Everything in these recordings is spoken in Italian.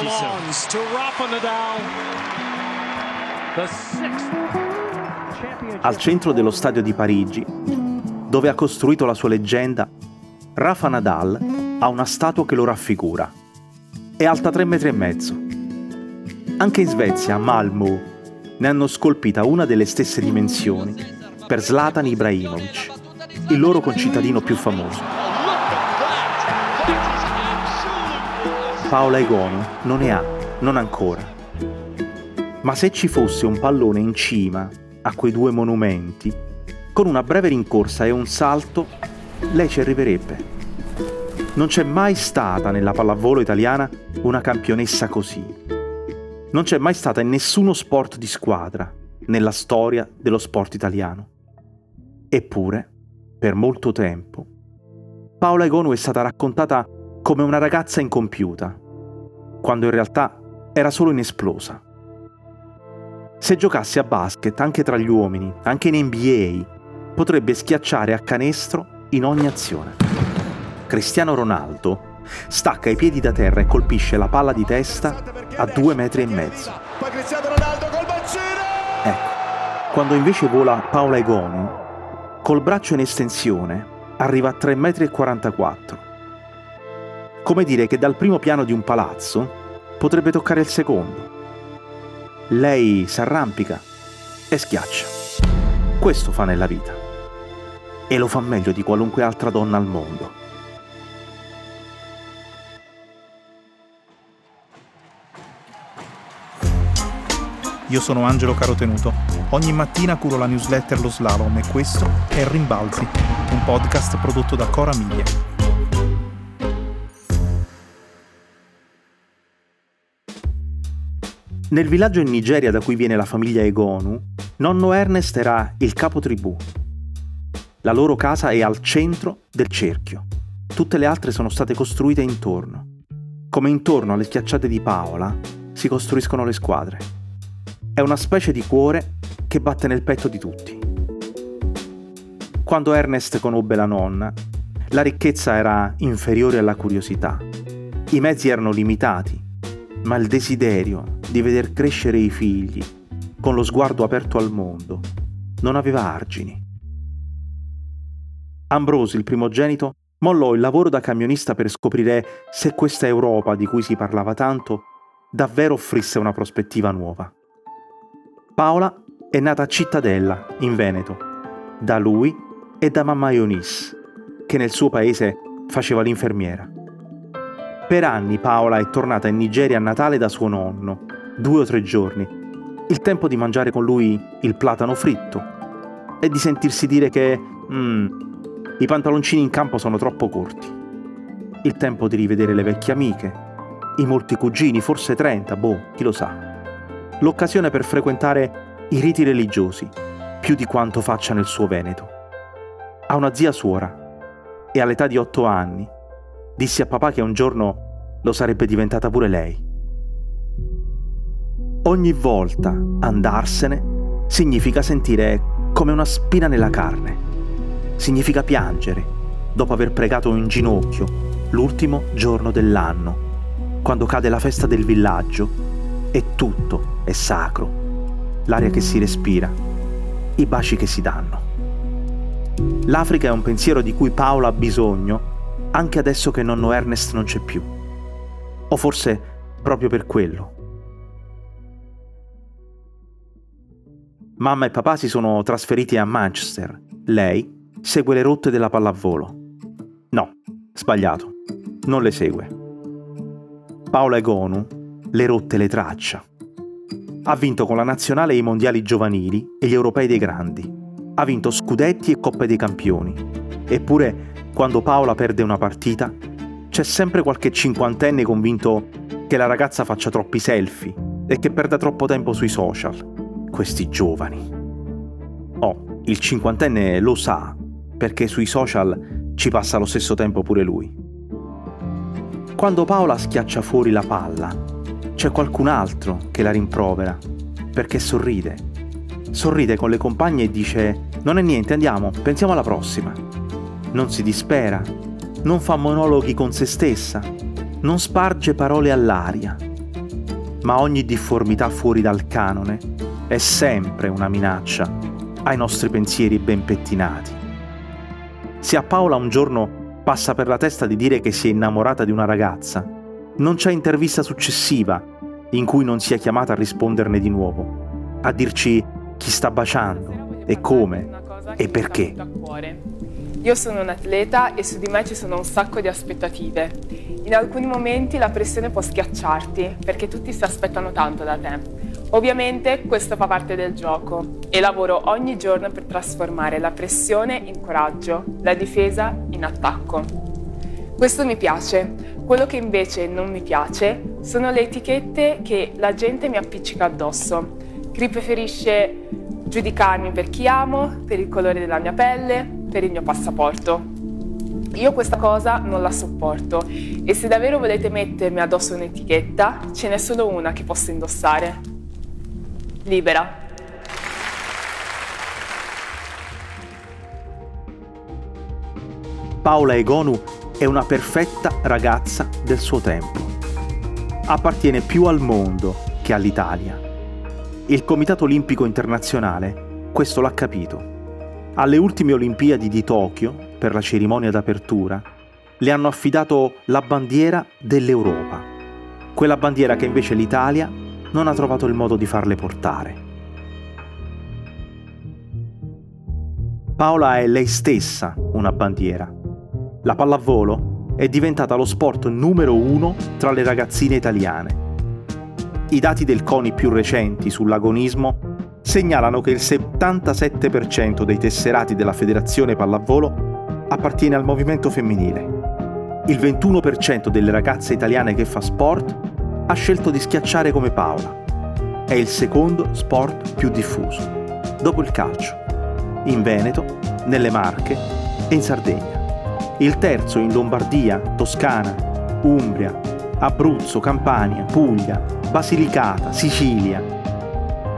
belongs to Rafa Nadal. The sixth. Al centro dello stadio di Parigi, dove ha costruito la sua leggenda, Rafa Nadal ha una statua che lo raffigura. È alta 3 metri. Anche in Svezia, a Malmö, ne hanno scolpita una delle stesse dimensioni per Zlatan Ibrahimovic, il loro concittadino più famoso. Paola Egonu non ne ha, non ancora. Ma se ci fosse un pallone in cima a quei due monumenti, con una breve rincorsa e un salto, lei ci arriverebbe. Non c'è mai stata nella pallavolo italiana una campionessa così. Non c'è mai stata in nessuno sport di squadra nella storia dello sport italiano. Eppure, per molto tempo, Paola Egonu è stata raccontata come una ragazza incompiuta, quando in realtà era solo inesplosa. Se giocasse a basket anche tra gli uomini, anche in NBA, potrebbe schiacciare a canestro in ogni azione. Cristiano Ronaldo stacca i piedi da terra e colpisce la palla di testa a due metri e mezzo. Ecco, quando invece vola Paola Egonu, col braccio in estensione, arriva a 3,44 metri. Come dire che dal primo piano di un palazzo potrebbe toccare il secondo. Lei s'arrampica e schiaccia. Questo fa nella vita. E lo fa meglio di qualunque altra donna al mondo. Io sono Angelo Carotenuto. Ogni mattina curo la newsletter Lo Slalom e questo è Rimbalzi, un podcast prodotto da Cora Media. Nel villaggio in Nigeria da cui viene la famiglia Egonu, nonno Ernest era il capo tribù. La loro casa è al centro del cerchio. Tutte le altre sono state costruite intorno. Come intorno alle schiacciate di Paola si costruiscono le squadre. È una specie di cuore che batte nel petto di tutti. Quando Ernest conobbe la nonna, la ricchezza era inferiore alla curiosità. I mezzi erano limitati, ma il desiderio di veder crescere i figli con lo sguardo aperto al mondo non aveva argini. Ambrose, il primogenito, mollò il lavoro da camionista per scoprire se questa Europa di cui si parlava tanto davvero offrisse una prospettiva nuova. Paola è nata a Cittadella, in Veneto, da lui e da mamma Ionis, che nel suo paese faceva l'infermiera. Per anni Paola è tornata in Nigeria a Natale da suo nonno, due o tre giorni, il tempo di mangiare con lui il platano fritto e di sentirsi dire che mm, i pantaloncini in campo sono troppo corti, il tempo di rivedere le vecchie amiche, i molti cugini, forse 30, boh, chi lo sa, l'occasione per frequentare i riti religiosi, più di quanto faccia nel suo Veneto. Ha una zia suora e all'età di otto anni disse a papà che un giorno lo sarebbe diventata pure lei. Ogni volta andarsene significa sentire come una spina nella carne. Significa piangere dopo aver pregato in ginocchio l'ultimo giorno dell'anno, quando cade la festa del villaggio e tutto è sacro. L'aria che si respira, i baci che si danno. L'Africa è un pensiero di cui Paola ha bisogno anche adesso che nonno Ernest non c'è più. O forse proprio per quello. Mamma e papà si sono trasferiti a Manchester. Lei segue le rotte della pallavolo. No, sbagliato. Non le segue. Paola Egonu le rotte le traccia. Ha vinto con la nazionale i mondiali giovanili e gli europei dei grandi. Ha vinto scudetti e coppe dei campioni. Eppure, quando Paola perde una partita, c'è sempre qualche cinquantenne convinto che la ragazza faccia troppi selfie e che perda troppo tempo sui social questi giovani. Oh, il cinquantenne lo sa, perché sui social ci passa lo stesso tempo pure lui. Quando Paola schiaccia fuori la palla, c'è qualcun altro che la rimprovera, perché sorride. Sorride con le compagne e dice, non è niente, andiamo, pensiamo alla prossima. Non si dispera, non fa monologhi con se stessa, non sparge parole all'aria, ma ogni difformità fuori dal canone è sempre una minaccia ai nostri pensieri ben pettinati. Se a Paola un giorno passa per la testa di dire che si è innamorata di una ragazza, non c'è intervista successiva in cui non sia chiamata a risponderne di nuovo, a dirci chi sta baciando e come e perché. Io sono un atleta e su di me ci sono un sacco di aspettative. In alcuni momenti la pressione può schiacciarti perché tutti si aspettano tanto da te. Ovviamente questo fa parte del gioco e lavoro ogni giorno per trasformare la pressione in coraggio, la difesa in attacco. Questo mi piace. Quello che invece non mi piace sono le etichette che la gente mi appiccica addosso. Chi preferisce giudicarmi per chi amo, per il colore della mia pelle, per il mio passaporto. Io questa cosa non la sopporto e se davvero volete mettermi addosso un'etichetta, ce n'è solo una che posso indossare. Libera. Paola Egonu è una perfetta ragazza del suo tempo. Appartiene più al mondo che all'Italia. Il Comitato Olimpico Internazionale questo l'ha capito alle ultime Olimpiadi di Tokyo, per la cerimonia d'apertura, le hanno affidato la bandiera dell'Europa, quella bandiera che invece l'Italia non ha trovato il modo di farle portare. Paola è lei stessa una bandiera. La pallavolo è diventata lo sport numero uno tra le ragazzine italiane. I dati del CONI più recenti sull'agonismo segnalano che il 77% dei tesserati della Federazione Pallavolo appartiene al movimento femminile. Il 21% delle ragazze italiane che fa sport ha scelto di schiacciare come Paola. È il secondo sport più diffuso, dopo il calcio, in Veneto, nelle Marche e in Sardegna. Il terzo in Lombardia, Toscana, Umbria, Abruzzo, Campania, Puglia, Basilicata, Sicilia,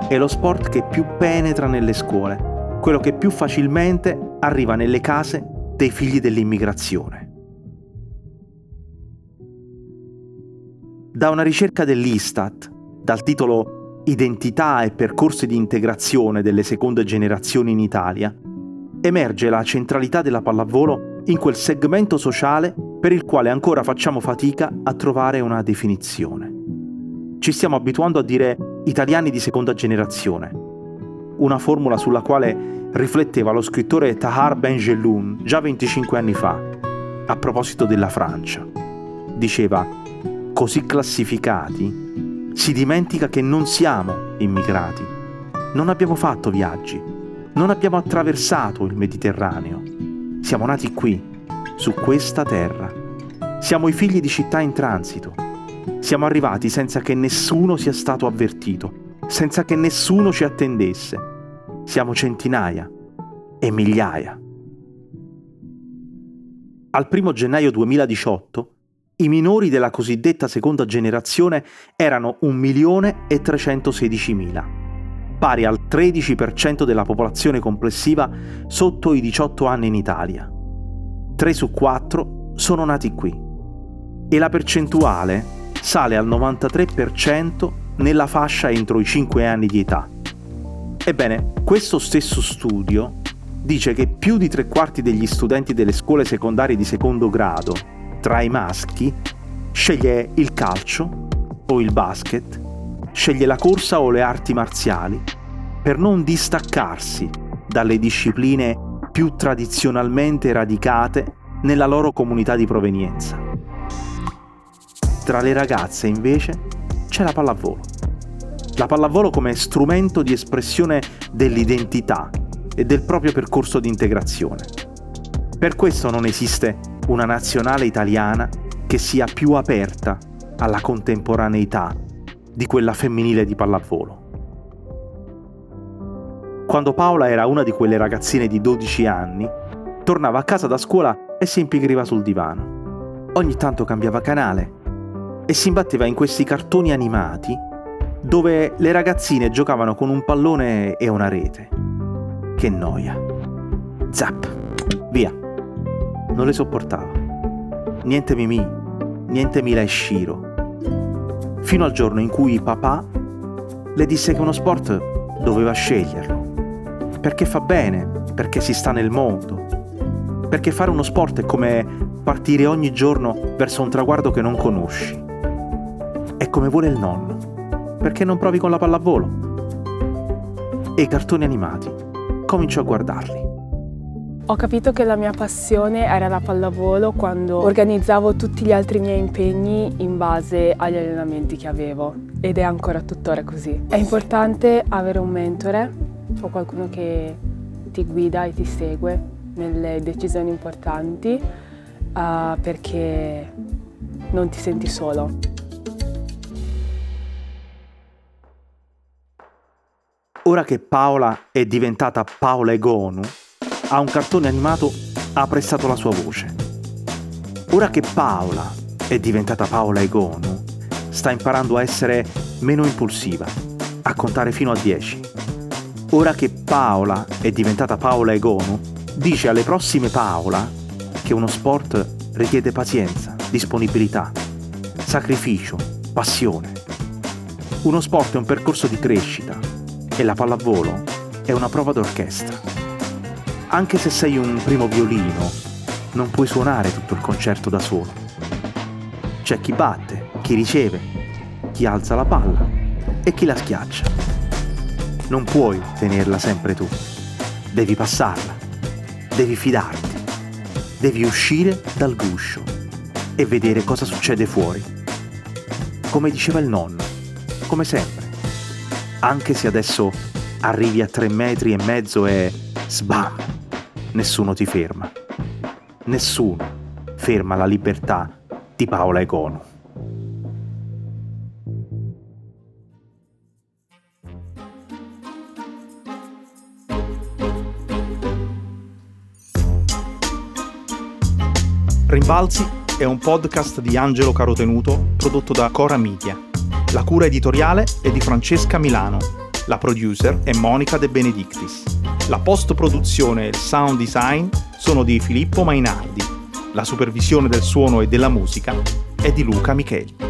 è lo sport che più penetra nelle scuole, quello che più facilmente arriva nelle case dei figli dell'immigrazione. Da una ricerca dell'Istat, dal titolo Identità e percorsi di integrazione delle seconde generazioni in Italia, emerge la centralità della pallavolo in quel segmento sociale per il quale ancora facciamo fatica a trovare una definizione. Ci stiamo abituando a dire italiani di seconda generazione, una formula sulla quale rifletteva lo scrittore Tahar Benjeloun già 25 anni fa, a proposito della Francia. Diceva, così classificati, si dimentica che non siamo immigrati, non abbiamo fatto viaggi, non abbiamo attraversato il Mediterraneo, siamo nati qui, su questa terra, siamo i figli di città in transito. Siamo arrivati senza che nessuno sia stato avvertito, senza che nessuno ci attendesse. Siamo centinaia e migliaia. Al 1 gennaio 2018 i minori della cosiddetta seconda generazione erano 1.316.000, pari al 13% della popolazione complessiva sotto i 18 anni in Italia. 3 su 4 sono nati qui. E la percentuale sale al 93% nella fascia entro i 5 anni di età. Ebbene, questo stesso studio dice che più di tre quarti degli studenti delle scuole secondarie di secondo grado, tra i maschi, sceglie il calcio o il basket, sceglie la corsa o le arti marziali, per non distaccarsi dalle discipline più tradizionalmente radicate nella loro comunità di provenienza. Tra le ragazze invece c'è la pallavolo. La pallavolo come strumento di espressione dell'identità e del proprio percorso di integrazione. Per questo non esiste una nazionale italiana che sia più aperta alla contemporaneità di quella femminile di pallavolo. Quando Paola era una di quelle ragazzine di 12 anni, tornava a casa da scuola e si impigriva sul divano. Ogni tanto cambiava canale e si imbatteva in questi cartoni animati dove le ragazzine giocavano con un pallone e una rete. Che noia. Zap. Via. Non le sopportava. Niente mimì, niente Mila e Shiro. Fino al giorno in cui papà le disse che uno sport doveva sceglierlo. Perché fa bene, perché si sta nel mondo. Perché fare uno sport è come partire ogni giorno verso un traguardo che non conosci. È come vuole il nonno. Perché non provi con la pallavolo? E i cartoni animati. Comincio a guardarli. Ho capito che la mia passione era la pallavolo quando organizzavo tutti gli altri miei impegni in base agli allenamenti che avevo ed è ancora tuttora così. È importante avere un mentore o qualcuno che ti guida e ti segue nelle decisioni importanti uh, perché non ti senti solo. Ora che Paola è diventata Paola Egonu, a un cartone animato ha prestato la sua voce. Ora che Paola è diventata Paola Egonu, sta imparando a essere meno impulsiva, a contare fino a 10. Ora che Paola è diventata Paola Egonu, dice alle prossime Paola che uno sport richiede pazienza, disponibilità, sacrificio, passione. Uno sport è un percorso di crescita e la pallavolo è una prova d'orchestra. Anche se sei un primo violino, non puoi suonare tutto il concerto da solo. C'è chi batte, chi riceve, chi alza la palla e chi la schiaccia. Non puoi tenerla sempre tu. Devi passarla. Devi fidarti. Devi uscire dal guscio e vedere cosa succede fuori. Come diceva il nonno, come sempre. Anche se adesso arrivi a tre metri e mezzo e sbam! Nessuno ti ferma. Nessuno ferma la libertà di Paola Econo. Rimbalzi è un podcast di Angelo Carotenuto prodotto da Cora Media. La cura editoriale è di Francesca Milano. La producer è Monica De Benedictis. La post-produzione e il sound design sono di Filippo Mainardi. La supervisione del suono e della musica è di Luca Micheli.